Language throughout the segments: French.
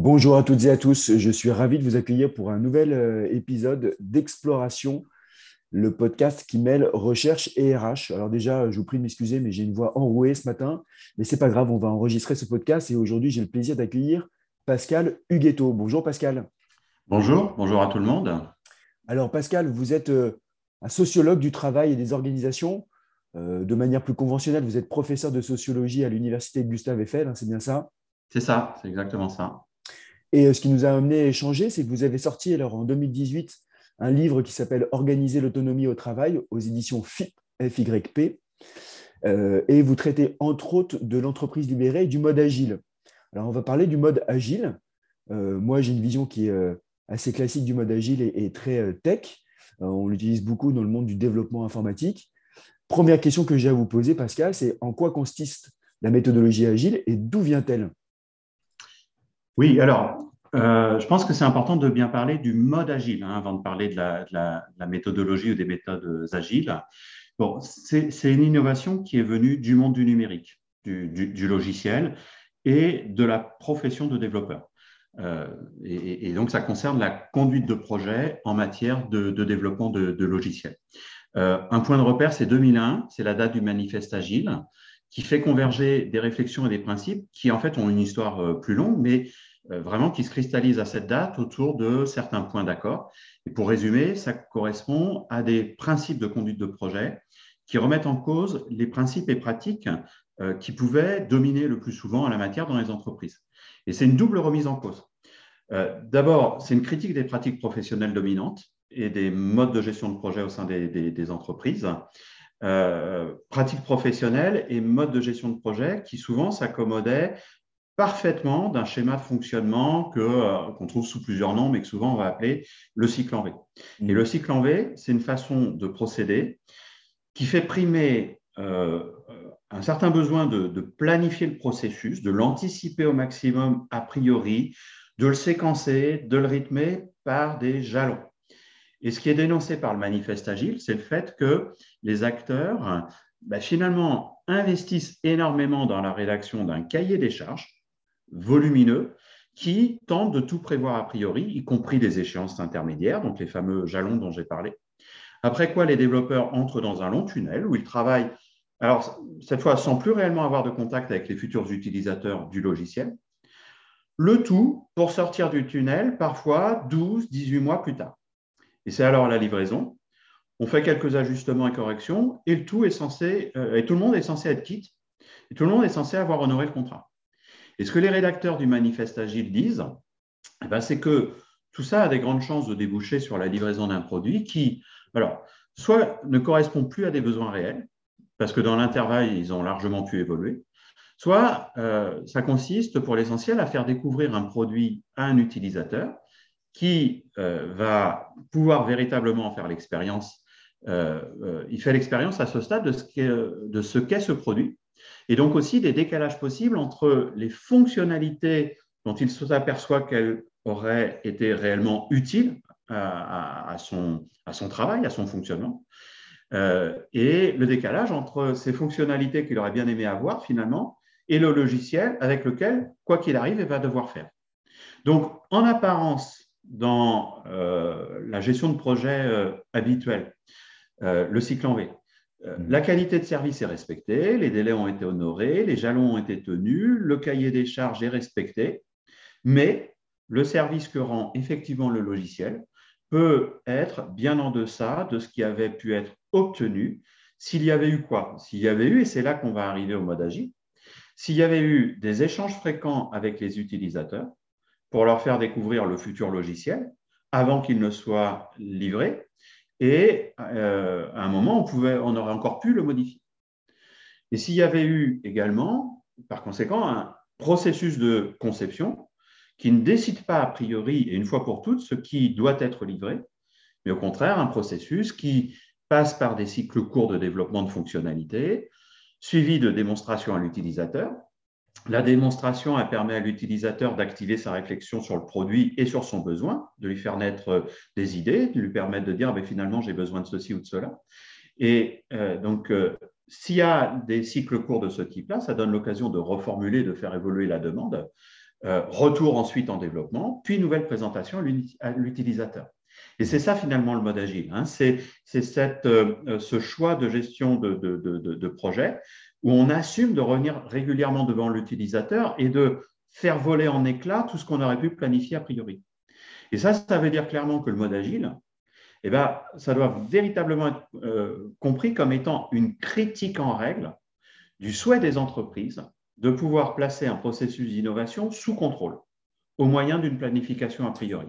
Bonjour à toutes et à tous, je suis ravi de vous accueillir pour un nouvel euh, épisode d'Exploration, le podcast qui mêle recherche et RH. Alors déjà, je vous prie de m'excuser, mais j'ai une voix enrouée ce matin, mais c'est pas grave, on va enregistrer ce podcast et aujourd'hui, j'ai le plaisir d'accueillir Pascal Huguetto. Bonjour Pascal. Bonjour, bonjour à tout le monde. Alors Pascal, vous êtes euh, un sociologue du travail et des organisations. Euh, de manière plus conventionnelle, vous êtes professeur de sociologie à l'université de Gustave Eiffel, hein, c'est bien ça? C'est ça, c'est exactement ça. Et euh, ce qui nous a amené à échanger, c'est que vous avez sorti alors, en 2018 un livre qui s'appelle Organiser l'autonomie au travail aux éditions FIP, FYP. Euh, et vous traitez entre autres de l'entreprise libérée et du mode agile. Alors on va parler du mode agile. Euh, moi j'ai une vision qui est assez classique du mode agile et, très tech. on l'utilise beaucoup dans le monde du développement informatique. Première question que j'ai à vous poser, Pascal, c'est en quoi consiste la méthodologie agile et d'où vient-elle? Oui, alors, euh, je pense que c'est important de bien parler du mode agile hein, avant de parler de la, méthodologie ou des méthodes agiles. Bon, c'est une innovation qui est venue du monde du numérique, du, logiciel et de la profession de développeur. Euh, et, donc, ça concerne la conduite de projet en matière de, développement de, logiciels. Euh, un point de repère, c'est 2001, c'est la date du manifeste agile, qui fait converger des réflexions et des principes qui, en fait, ont une histoire plus longue, mais euh, vraiment qui se cristallise à cette date autour de certains points d'accord. Et pour résumer, ça correspond à des principes de conduite de projet qui remettent en cause les principes et pratiques euh, qui pouvaient dominer le plus souvent en la matière dans les entreprises. Et c'est une double remise en cause. Euh, d'abord, c'est une critique des pratiques professionnelles dominantes et des modes de gestion de projet au sein des, entreprises. Pratiques professionnelles et modes de gestion de projet qui souvent s'accommodaient parfaitement d'un schéma de fonctionnement euh, qu'on trouve sous plusieurs noms, mais que souvent on va appeler le cycle en V. Et le cycle en V, c'est une façon de procéder qui fait primer euh, un certain besoin de, planifier le processus, de l'anticiper au maximum a priori, de le séquencer, de le rythmer par des jalons. Et ce qui est dénoncé par le manifeste agile, c'est le fait que les acteurs, bah, finalement, investissent énormément dans la rédaction d'un cahier des charges volumineux qui tentent de tout prévoir a priori, y compris des échéances intermédiaires, donc les fameux jalons dont j'ai parlé. Après quoi, les développeurs entrent dans un long tunnel où ils travaillent, alors cette fois sans plus réellement avoir de contact avec les futurs utilisateurs du logiciel. Le tout pour sortir du tunnel parfois 12, 18 mois plus tard. Et c'est alors la livraison. On fait quelques ajustements et corrections et tout est censé, euh, et tout le monde est censé être quitte, et tout le monde est censé avoir honoré le contrat. Et ce que les rédacteurs du manifeste agile disent, eh ben, c'est que tout ça a des grandes chances de déboucher sur la livraison d'un produit qui, alors, soit ne correspond plus à des besoins réels, parce que dans l'intervalle, ils ont largement pu évoluer, soit euh, ça consiste pour l'essentiel à faire découvrir un produit à un utilisateur qui euh, va pouvoir véritablement faire l'expérience. Euh, il fait l'expérience à ce stade de ce qu'est ce produit et donc aussi des décalages possibles entre les fonctionnalités dont il s'aperçoit qu'elles auraient été réellement utiles à, son, travail, à son fonctionnement, euh, et le décalage entre ces fonctionnalités qu'il aurait bien aimé avoir finalement et le logiciel avec lequel, quoi qu'il arrive, il va devoir faire. Donc, en apparence, dans euh, la gestion de projet euh, habituelle, le cycle en V, euh, mm. La qualité de service est respectée, les délais ont été honorés, les jalons ont été tenus, le cahier des charges est respecté, mais le service que rend effectivement le logiciel peut être bien en deçà de ce qui avait pu être obtenu s'il y avait eu quoi? S'il y avait eu, et c'est là qu'on va arriver au mode agile, s'il y avait eu des échanges fréquents avec les utilisateurs pour leur faire découvrir le futur logiciel avant qu'il ne soit livré, et euh, à un moment, on, aurait encore pu le modifier. Et s'il y avait eu également, par conséquent, un processus de conception qui ne décide pas a priori et une fois pour toutes ce qui doit être livré, mais au contraire un processus qui passe par des cycles courts de développement de fonctionnalités, suivi de démonstrations à l'utilisateur, la démonstration permet à l'utilisateur d'activer sa réflexion sur le produit et sur son besoin, de lui faire naître euh, des idées, de lui permettre de dire ben, finalement j'ai besoin de ceci ou de cela. Et euh, donc, euh, s'il y a des cycles courts de ce type-là, ça donne l'occasion de reformuler, de faire évoluer la demande retour ensuite en développement, puis nouvelle présentation à l'utilisateur. Et c'est ça finalement le mode agile. Hein. C'est ce choix de gestion de, de, projet où on assume de revenir régulièrement devant l'utilisateur et de faire voler en éclats tout ce qu'on aurait pu planifier a priori. Et ça, ça veut dire clairement que le mode agile, eh ben, ça doit véritablement être euh, compris comme étant une critique en règle du souhait des entreprises de pouvoir placer un processus d'innovation sous contrôle au moyen d'une planification a priori.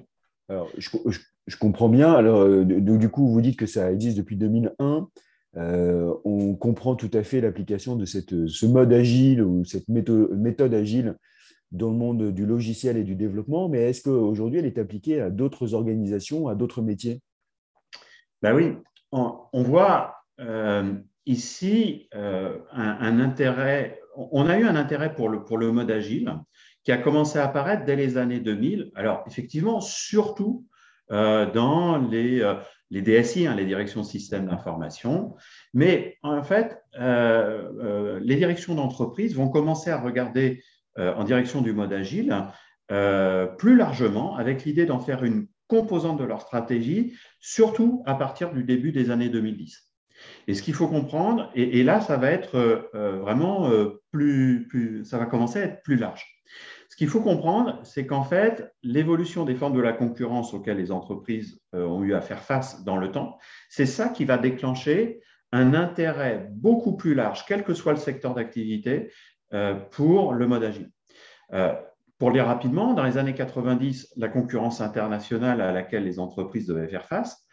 Alors, je, comprends bien. Alors, euh, du coup, vous dites que ça existe depuis 2001. Euh, on comprend tout à fait l'application de cette, ce mode agile ou cette méthode, agile dans le monde du logiciel et du développement, mais est-ce qu'aujourd'hui, elle est appliquée à d'autres organisations, à d'autres métiers? Ben oui, on, voit euh, ici euh, un, intérêt, on a eu un intérêt pour le, pour le mode agile qui a commencé à apparaître dès les années 2000. Alors, effectivement, surtout dans les, les DSI, hein, les directions systèmes d'information. Mais en fait, les directions d'entreprise vont commencer à regarder en direction du mode agile plus largement avec l'idée d'en faire une composante de leur stratégie, surtout à partir du début des années 2010. Et ce qu'il faut comprendre, et, là, ça va être euh, vraiment euh, plus, plus, ça va commencer à être plus large. Ce qu'il faut comprendre, c'est qu'en fait, l'évolution des formes de la concurrence auxquelles les entreprises euh, ont eu à faire face dans le temps, c'est ça qui va déclencher un intérêt beaucoup plus large, quel que soit le secteur d'activité, pour le mode agile. Pour lire rapidement, dans les années 90, la concurrence internationale à laquelle les entreprises devaient faire face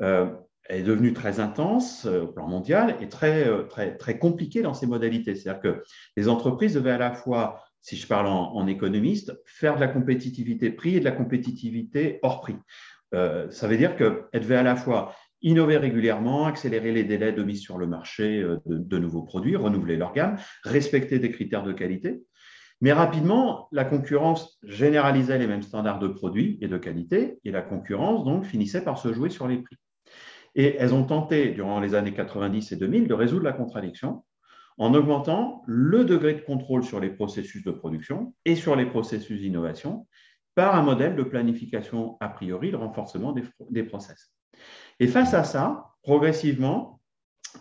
euh, est devenue très intense euh, au plan mondial et très, euh, très, très compliquée dans ses modalités. C'est-à-dire que les entreprises devaient à la fois, si je parle en, économiste, faire de la compétitivité prix et de la compétitivité hors prix. ça veut dire qu'elles devaient à la fois innover régulièrement, accélérer les délais de mise sur le marché de nouveaux produits, renouveler leur gamme, respecter des critères de qualité. Mais rapidement, la concurrence généralisait les mêmes standards de produits et de qualité, et la concurrence donc finissait par se jouer sur les prix. Et elles ont tenté, durant les années 90 et 2000, de résoudre la contradiction en augmentant le degré de contrôle sur les processus de production et sur les processus d'innovation par un modèle de planification a priori, de renforcement des, des process. Et face à ça, progressivement,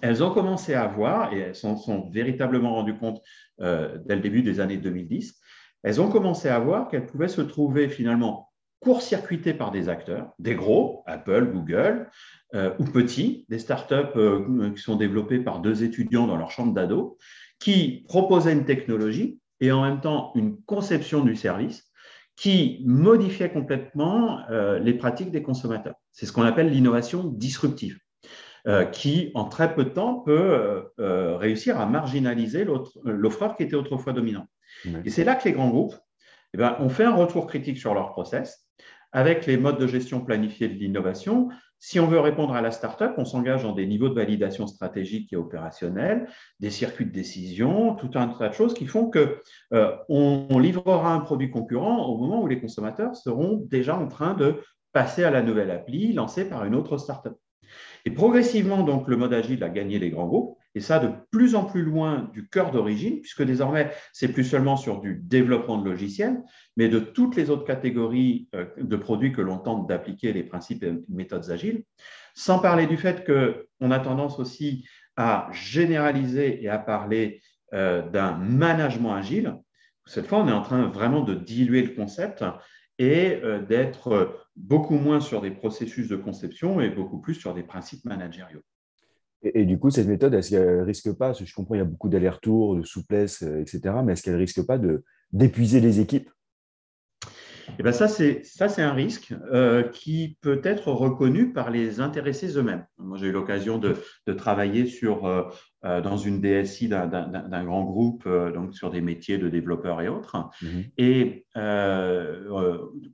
elles ont commencé à voir, et elles s'en sont véritablement rendues compte euh, dès le début des années 2010, elles ont commencé à voir qu'elles pouvaient se trouver finalement court-circuitées par des acteurs, des gros, Apple, Google, euh, ou petits, des startups euh, qui sont développées par deux étudiants dans leur chambre d'ado, qui proposaient une technologie et en même temps une conception du service qui modifiait complètement les pratiques des consommateurs. C'est ce qu'on appelle l'innovation disruptive. Euh, qui, en très peu de temps, peut euh, euh, réussir à marginaliser l'offreur qui était autrefois dominant. Et c'est là que les grands groupes eh ont fait un retour critique sur leur process avec les modes de gestion planifiés de l'innovation. Si on veut répondre à la startup, on s'engage dans des niveaux de validation stratégique et opérationnelle, des circuits de décision, tout un tas de choses qui font que on, livrera un produit concurrent au moment où les consommateurs seront déjà en train de passer à la nouvelle appli lancée par une autre startup. Et progressivement, donc, le mode agile a gagné les grands groupes, et ça de plus en plus loin du cœur d'origine, puisque désormais, c'est plus seulement sur du développement de logiciels, mais de toutes les autres catégories euh, de produits que l'on tente d'appliquer les principes et méthodes agiles, sans parler du fait qu'on a tendance aussi à généraliser et à parler euh, d'un management agile. Cette fois, on est en train vraiment de diluer le concept et euh, d'être beaucoup moins sur des processus de conception et beaucoup plus sur des principes managériaux. Et, du coup, cette méthode, est-ce qu'elle risque pas, je comprends, il y a beaucoup d'allers-retours, de souplesse, etc., mais est-ce qu'elle risque pas d'épuiser les équipes? Eh ben ça, c'est un risque euh, qui peut être reconnu par les intéressés eux-mêmes. Moi, j'ai eu l'occasion de, travailler sur, euh, euh, dans une DSI d'un grand groupe, donc sur des métiers de développeurs et autres. Mhm. Et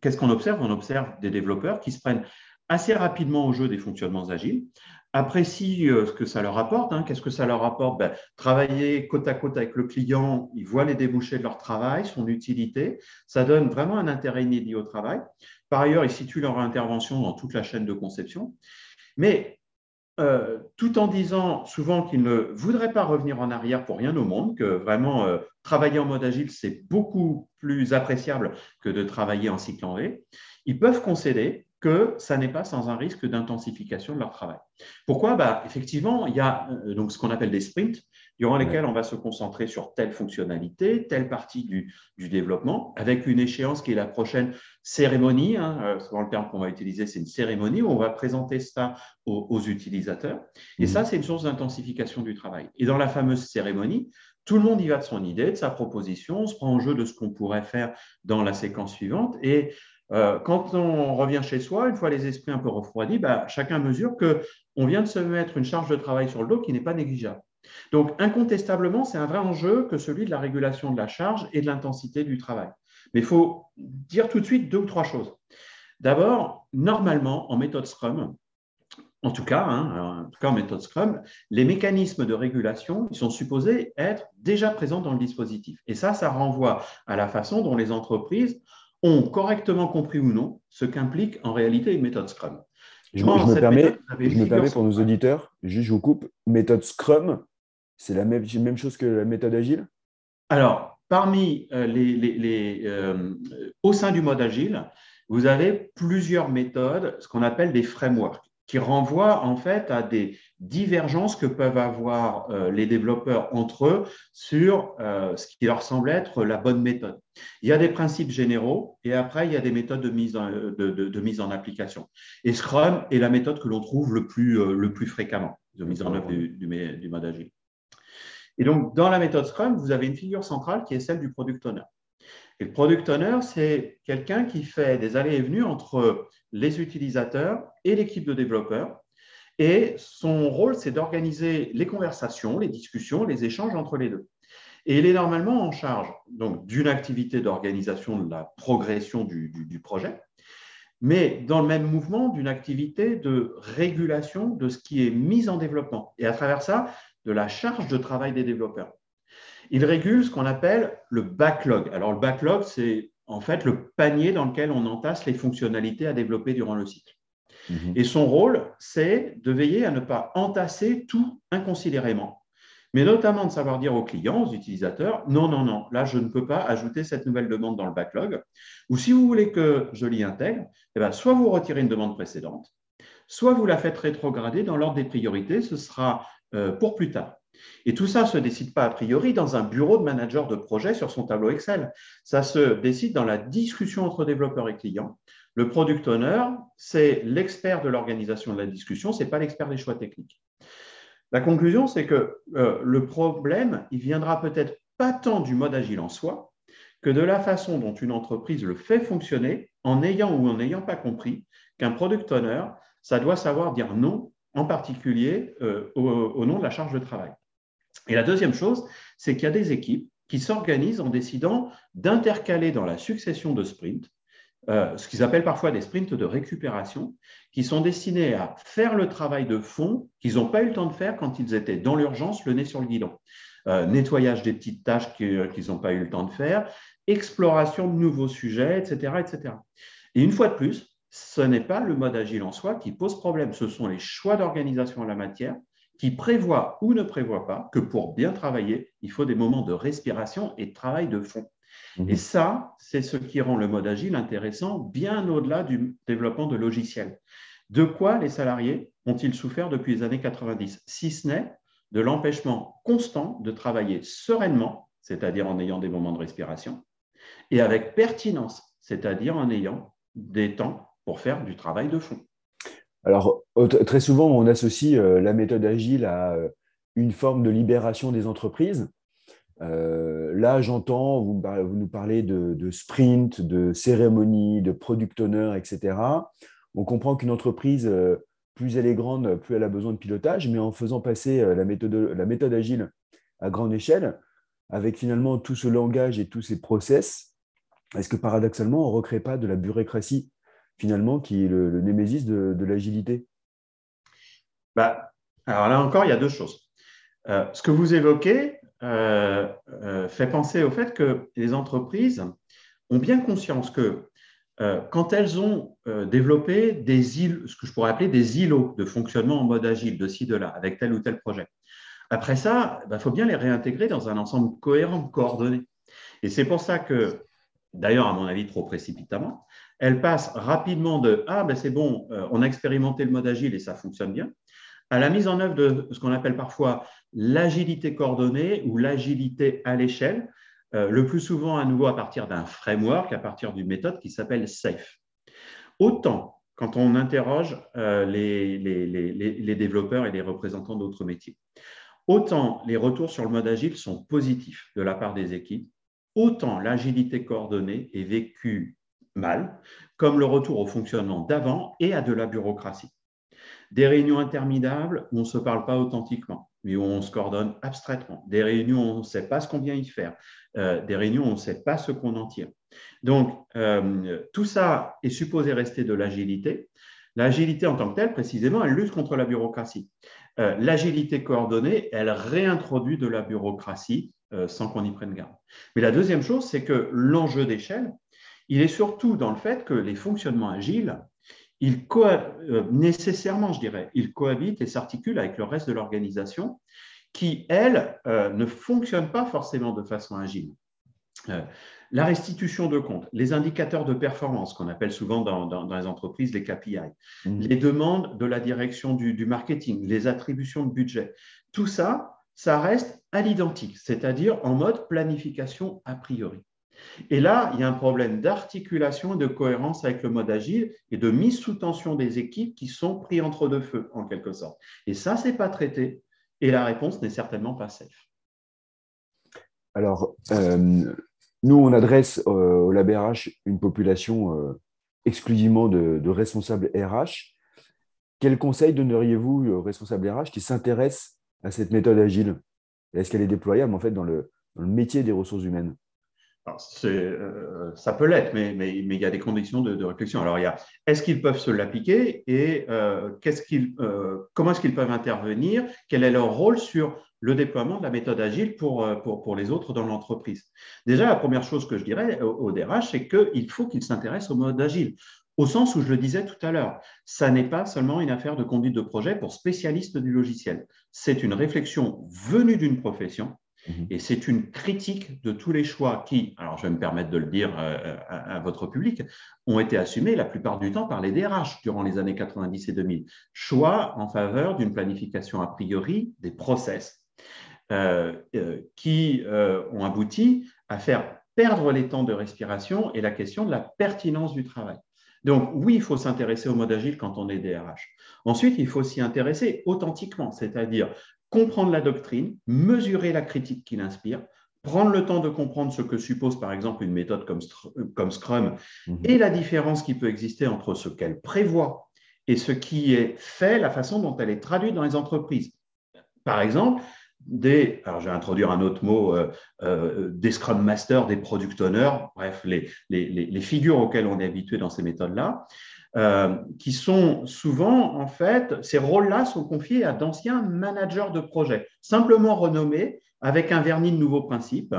qu'est-ce qu'on observe? On observe des développeurs qui se prennent assez rapidement au jeu des fonctionnements agiles, apprécient euh, ce que ça leur apporte. Hein. Qu'est-ce que ça leur apporte? Ben, Travailler côte à côte avec le client, ils voient les débouchés de leur travail, son utilité. Ça donne vraiment un intérêt inédit au travail. Par ailleurs, ils situent leur intervention dans toute la chaîne de conception. Mais euh, tout en disant souvent qu'ils ne voudraient pas revenir en arrière pour rien au monde, que vraiment euh, travailler en mode agile, c'est beaucoup plus appréciable que de travailler en cycle en V, ils peuvent concéder que ça n'est pas sans un risque d'intensification de leur travail. Pourquoi? Bah, Effectivement, il y a euh, donc ce qu'on appelle des sprints, durant lesquels on va se concentrer sur telle fonctionnalité, telle partie du, développement, avec une échéance qui est la prochaine cérémonie. Hein, euh, souvent, le terme qu'on va utiliser, c'est une cérémonie où on va présenter ça aux, utilisateurs. Et mmh. ça, c'est une source d'intensification du travail. Et dans la fameuse cérémonie, tout le monde y va de son idée, de sa proposition, on se prend en jeu de ce qu'on pourrait faire dans la séquence suivante. Et euh, quand on revient chez soi, une fois les esprits un peu refroidis, bah, chacun mesure qu'on vient de se mettre une charge de travail sur le dos qui n'est pas négligeable. Donc, incontestablement, c'est un vrai enjeu que celui de la régulation de la charge et de l'intensité du travail. Mais il faut dire tout de suite deux ou trois choses. D'abord, normalement, en méthode Scrum, en tout cas, hein, en tout cas en méthode Scrum, les mécanismes de régulation sont supposés être déjà présents dans le dispositif. Et ça, ça renvoie à la façon dont les entreprises ont correctement compris ou non ce qu'implique en réalité une méthode Scrum. Je, me, permets, je me permets pour nos auditeurs, juste je vous coupe, méthode Scrum, c'est la même, même chose que la méthode agile? Alors, parmi euh, les, euh, au sein du mode agile, vous avez plusieurs méthodes, ce qu'on appelle des frameworks qui renvoie en fait à des divergences que peuvent avoir euh, les développeurs entre eux sur euh, ce qui leur semble être la bonne méthode. Il y a des principes généraux et après, il y a des méthodes de mise en, de, mise en application. Et Scrum est la méthode que l'on trouve le plus, euh, le plus fréquemment de mise en œuvre du, du mode agile. Et donc, dans la méthode Scrum, vous avez une figure centrale qui est celle du product owner. Et le product owner, c'est quelqu'un qui fait des allées et venues entre les utilisateurs et l'équipe de développeurs. Et son rôle, c'est d'organiser les conversations, les discussions, les échanges entre les deux. Et il est normalement en charge donc d'une activité d'organisation de la progression du, du, projet, mais dans le même mouvement d'une activité de régulation de ce qui est mis en développement. Et à travers ça, de la charge de travail des développeurs. Il régule ce qu'on appelle le backlog. Alors, le backlog, c'est en fait le panier dans lequel on entasse les fonctionnalités à développer durant le cycle. Mhm. Et son rôle, c'est de veiller à ne pas entasser tout inconsidérément, mais notamment de savoir dire aux clients, aux utilisateurs, non, non, non, là, je ne peux pas ajouter cette nouvelle demande dans le backlog. Ou si vous voulez que je l'y intègre, eh bien, soit vous retirez une demande précédente, soit vous la faites rétrograder dans l'ordre des priorités, ce sera euh, pour plus tard. Et tout ça ne se décide pas a priori dans un bureau de manager de projet sur son tableau Excel. Ça se décide dans la discussion entre développeurs et clients. Le product owner, c'est l'expert de l'organisation de la discussion, ce n'est pas l'expert des choix techniques. La conclusion, c'est que euh, le problème, il viendra peut-être pas tant du mode agile en soi que de la façon dont une entreprise le fait fonctionner en ayant ou en n'ayant pas compris qu'un product owner, ça doit savoir dire non, en particulier euh, au nom de la charge de travail. Et la deuxième chose, c'est qu'il y a des équipes qui s'organisent en décidant d'intercaler dans la succession de sprints, euh, ce qu'ils appellent parfois des sprints de récupération, qui sont destinés à faire le travail de fond qu'ils n'ont pas eu le temps de faire quand ils étaient dans l'urgence, le nez sur le guidon. Euh, nettoyage des petites tâches qu'ils n'ont pas eu le temps de faire, exploration de nouveaux sujets, etc., etc. Et une fois de plus, ce n'est pas le mode agile en soi qui pose problème, ce sont les choix d'organisation en la matière qui prévoit ou ne prévoit pas que pour bien travailler, il faut des moments de respiration et de travail de fond. Mhm. Et ça, c'est ce qui rend le mode agile intéressant bien au-delà du développement de logiciels. De quoi les salariés ont-ils souffert depuis les années 90 Si ce n'est de l'empêchement constant de travailler sereinement, c'est-à-dire en ayant des moments de respiration, et avec pertinence, c'est-à-dire en ayant des temps pour faire du travail de fond. Alors, très souvent, on associe euh, la méthode agile à euh, une forme de libération des entreprises. Euh, là, j'entends, vous, nous parlez de, sprint, de cérémonie, de product owner, etc. On comprend qu'une entreprise, plus elle est grande, plus elle a besoin de pilotage, mais en faisant passer la méthode, la méthode agile à grande échelle, avec finalement tout ce langage et tous ces process, est-ce que paradoxalement, on ne recrée pas de la bureaucratie finalement, qui est le, némésis de, l'agilité? Bah, Alors là encore, il y a deux choses. Euh, ce que vous évoquez euh, euh, fait penser au fait que les entreprises ont bien conscience que quand elles ont développé des îles, ce que je pourrais appeler des îlots de fonctionnement en mode agile, de ci, de là, avec tel ou tel projet. Après ça, il bah, faut bien les réintégrer dans un ensemble cohérent, coordonné. Et c'est pour ça que, d'ailleurs, à mon avis, trop précipitamment, elles passent rapidement de Ah, ben c'est bon, euh, on a expérimenté le mode agile et ça fonctionne bien, à la mise en œuvre de ce qu'on appelle parfois l'agilité coordonnée ou l'agilité à l'échelle, euh, le plus souvent à nouveau à partir d'un framework, à partir d'une méthode qui s'appelle SAFE. Autant quand on interroge euh, les, les, développeurs et les représentants d'autres métiers, autant les retours sur le mode agile sont positifs de la part des équipes, autant l'agilité coordonnée est vécue mal, comme le retour au fonctionnement d'avant et à de la bureaucratie. Des réunions interminables où on ne se parle pas authentiquement, mais où on se coordonne abstraitement. Des réunions où on ne sait pas ce qu'on vient y faire. Euh, des réunions où on ne sait pas ce qu'on en tire. Donc, euh, tout ça est supposé rester de l'agilité. L'agilité en tant que telle, précisément, elle lutte contre la bureaucratie. Euh, l'agilité coordonnée, elle réintroduit de la bureaucratie sans qu'on y prenne garde. Mais la deuxième chose, c'est que l'enjeu d'échelle, il est surtout dans le fait que les fonctionnements agiles, ils nécessairement, je dirais, ils cohabitent et s'articulent avec le reste de l'organisation qui, elle, euh, ne fonctionne pas forcément de façon agile. Euh, la restitution de comptes, les indicateurs de performance qu'on appelle souvent dans, les entreprises les KPI, mmh. les demandes de la direction du, marketing, les attributions de budget, tout ça, ça reste à l'identique, c'est-à-dire en mode planification a priori. Et là, il y a un problème d'articulation et de cohérence avec le mode agile et de mise sous tension des équipes qui sont pris entre deux feux, en quelque sorte. Et ça, ce n'est pas traité. Et la réponse n'est certainement pas safe. Alors, euh, nous, on adresse euh, au LabRH une population euh, exclusivement de, responsables RH. Quel conseil donneriez-vous aux responsables RH qui s'intéressent à cette méthode agile? Est-ce qu'elle est déployable en fait dans le métier des ressources humaines? Euh, ça peut l'être, mais, il y a des conditions de, réflexion. Alors, il y a est-ce qu'ils peuvent se l'appliquer et euh, euh, comment est-ce qu'ils peuvent intervenir? Quel est leur rôle sur le déploiement de la méthode agile pour, les autres dans l'entreprise? Déjà, la première chose que je dirais au, DRH, c'est qu'il faut qu'ils s'intéressent au mode agile. Au sens où je le disais tout à l'heure, ça n'est pas seulement une affaire de conduite de projet pour spécialistes du logiciel. C'est une réflexion venue d'une profession. Et c'est une critique de tous les choix qui, alors je vais me permettre de le dire euh, à, votre public, ont été assumés la plupart du temps par les DRH durant les années 90 et 2000. Choix en faveur d'une planification a priori des process euh, euh, qui ont abouti à faire perdre les temps de respiration et la question de la pertinence du travail. Donc oui, il faut s'intéresser au mode agile quand on est DRH. Ensuite, il faut s'y intéresser authentiquement, c'est-à-dire comprendre la doctrine, mesurer la critique qu'il inspire, prendre le temps de comprendre ce que suppose par exemple une méthode comme, comme Scrum mhm. et la différence qui peut exister entre ce qu'elle prévoit et ce qui est fait, la façon dont elle est traduite dans les entreprises. Par exemple, des, alors je vais introduire un autre mot, euh, euh, des Scrum Masters, des Product Owners, bref, les, les, les, figures auxquelles on est habitué dans ces méthodes-là, euh, qui sont souvent, en fait, ces rôles-là sont confiés à d'anciens managers de projets, simplement renommés avec un vernis de nouveaux principes.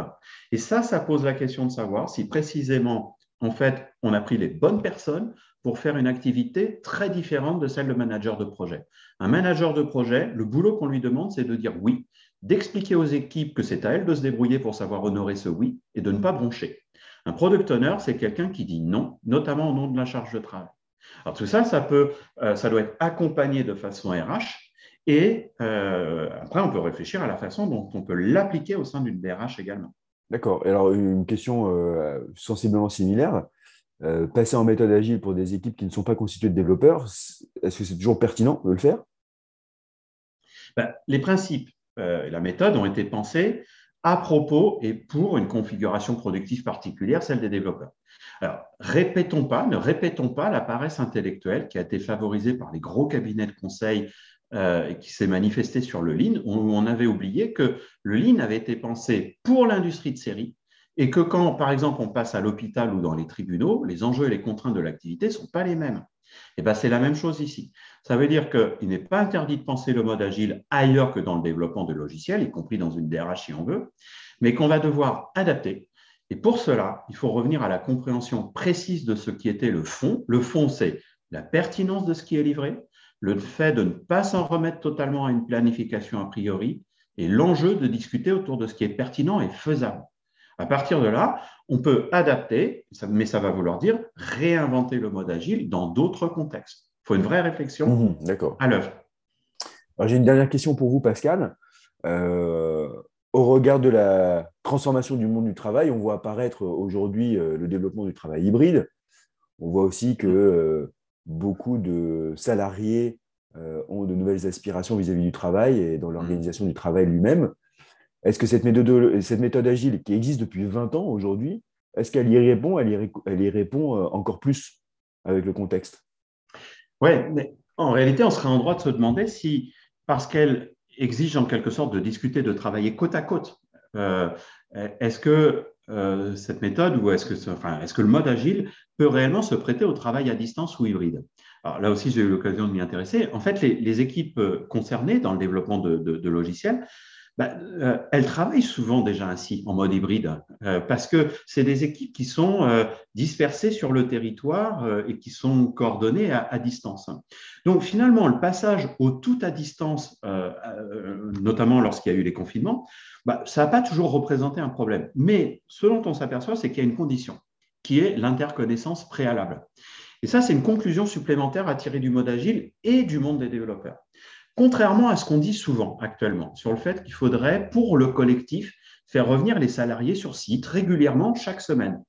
Et ça, ça pose la question de savoir si précisément, en fait, on a pris les bonnes personnes pour faire une activité très différente de celle de manager de projet. Un manager de projet, le boulot qu'on lui demande, c'est de dire oui, d'expliquer aux équipes que c'est à elles de se débrouiller pour savoir honorer ce oui et de ne pas broncher. Un product owner, c'est quelqu'un qui dit non, notamment au nom de la charge de travail. Alors tout ça, ça, peut, euh, ça doit être accompagné de façon RH et euh, après, on peut réfléchir à la façon dont on peut l'appliquer au sein d'une DRH également. D'accord. Alors, une question euh, sensiblement similaire. passer en méthode agile pour des équipes qui ne sont pas constituées de développeurs, est-ce que c'est toujours pertinent de le faire? Ben, Les principes et la méthode ont été pensés à propos et pour une configuration productive particulière, celle des développeurs. Alors, répétons pas, ne répétons pas la paresse intellectuelle qui a été favorisée par les gros cabinets de conseil euh, et qui s'est manifestée sur le Lean, où on avait oublié que le Lean avait été pensé pour l'industrie de série et que quand, par exemple, on passe à l'hôpital ou dans les tribunaux, les enjeux et les contraintes de l'activité ne sont pas les mêmes. Et ben, c'est la même chose ici. Ça veut dire qu'il n'est pas interdit de penser le mode agile ailleurs que dans le développement de logiciels, y compris dans une DRH si on veut, mais qu'on va devoir adapter Et pour cela, il faut revenir à la compréhension précise de ce qui était le fond. Le fond, c'est la pertinence de ce qui est livré, le fait de ne pas s'en remettre totalement à une planification a priori, et l'enjeu de discuter autour de ce qui est pertinent et faisable. À partir de là, on peut adapter, mais ça va vouloir dire réinventer le mode agile dans d'autres contextes. Il faut une vraie réflexion mmh, à l'œuvre. J'ai une dernière question pour vous, Pascal. Euh, au regard de la transformation du monde du travail, on voit apparaître aujourd'hui euh, le développement du travail hybride. On voit aussi que euh, beaucoup de salariés ont de nouvelles aspirations vis-à-vis du travail et dans l'organisation du travail lui-même. Est-ce que cette méthode, agile qui existe depuis 20 ans aujourd'hui, est-ce qu'elle y répond elle y, répond encore plus avec le contexte? Oui, mais en réalité, on serait en droit de se demander si, parce qu'elle exige en quelque sorte de discuter, de travailler côte à côte. Euh, est-ce que euh, cette méthode ou est-ce que, enfin, est que le mode agile peut réellement se prêter au travail à distance ou hybride? Alors là aussi, j'ai eu l'occasion de m'y intéresser. En fait, les, équipes concernées dans le développement de logiciels bah, euh, elles travaillent souvent déjà ainsi, en mode hybride, euh, parce que c'est des équipes qui sont euh, dispersées sur le territoire et qui sont coordonnées à, distance. Donc finalement, le passage au tout à distance, notamment lorsqu'il y a eu les confinements, bah, ça n'a pas toujours représenté un problème. Mais ce dont on s'aperçoit, c'est qu'il y a une condition, qui est l'interconnaissance préalable. Et ça, c'est une conclusion supplémentaire à tirer du mode agile et du monde des développeurs. Contrairement à ce qu'on dit souvent actuellement sur le fait qu'il faudrait, pour le collectif, faire revenir les salariés sur site régulièrement chaque semaine.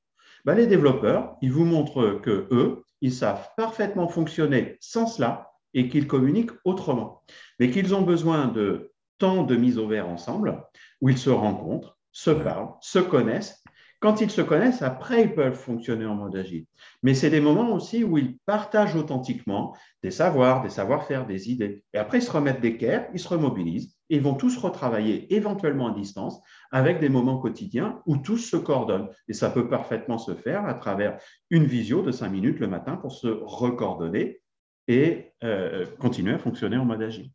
Ben, les développeurs, ils vous montrent que eux, ils savent parfaitement fonctionner sans cela et qu'ils communiquent autrement, mais qu'ils ont besoin de temps de mise au vert ensemble où ils se rencontrent, se parlent, se connaissent quand ils se connaissent, après, ils peuvent fonctionner en mode agile. Mais c'est des moments aussi où ils partagent authentiquement des savoirs, des savoir-faire, des idées. Et après, ils se remettent d'équerre, ils se remobilisent, et ils vont tous retravailler éventuellement à distance avec des moments quotidiens où tous se coordonnent. Et ça peut parfaitement se faire à travers une visio de cinq minutes le matin pour se recoordonner et euh, continuer à fonctionner en mode agile.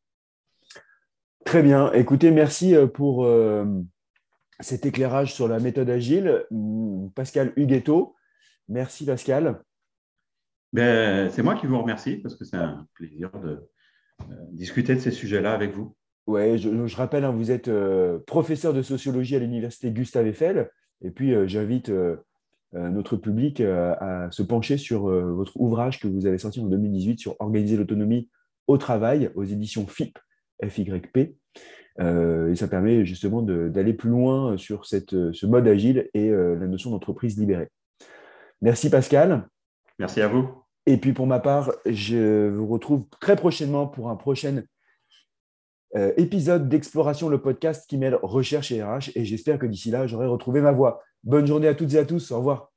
Très bien. Écoutez, merci euh, pour... Euh, cet éclairage sur la méthode agile. Pascal Huguetto. Merci Pascal. Ben, c'est moi qui vous remercie parce que c'est un plaisir de euh, discuter de ces sujets-là avec vous. Oui, je, rappelle, hein, vous êtes euh, professeur de sociologie à l'université Gustave Eiffel. Et puis, euh, j'invite notre public à se pencher sur votre ouvrage que vous avez sorti en 2018 sur organiser l'autonomie au travail aux éditions FIP, FYP. Euh, et ça permet justement d'aller plus loin sur cette, ce mode agile et euh, la notion d'entreprise libérée. Merci Pascal. Merci à vous. Et puis pour ma part, je vous retrouve très prochainement pour un prochain euh, épisode d'Exploration, le podcast qui mêle recherche et RH. Et j'espère que d'ici là, j'aurai retrouvé ma voix. Bonne journée à toutes et à tous. Au revoir.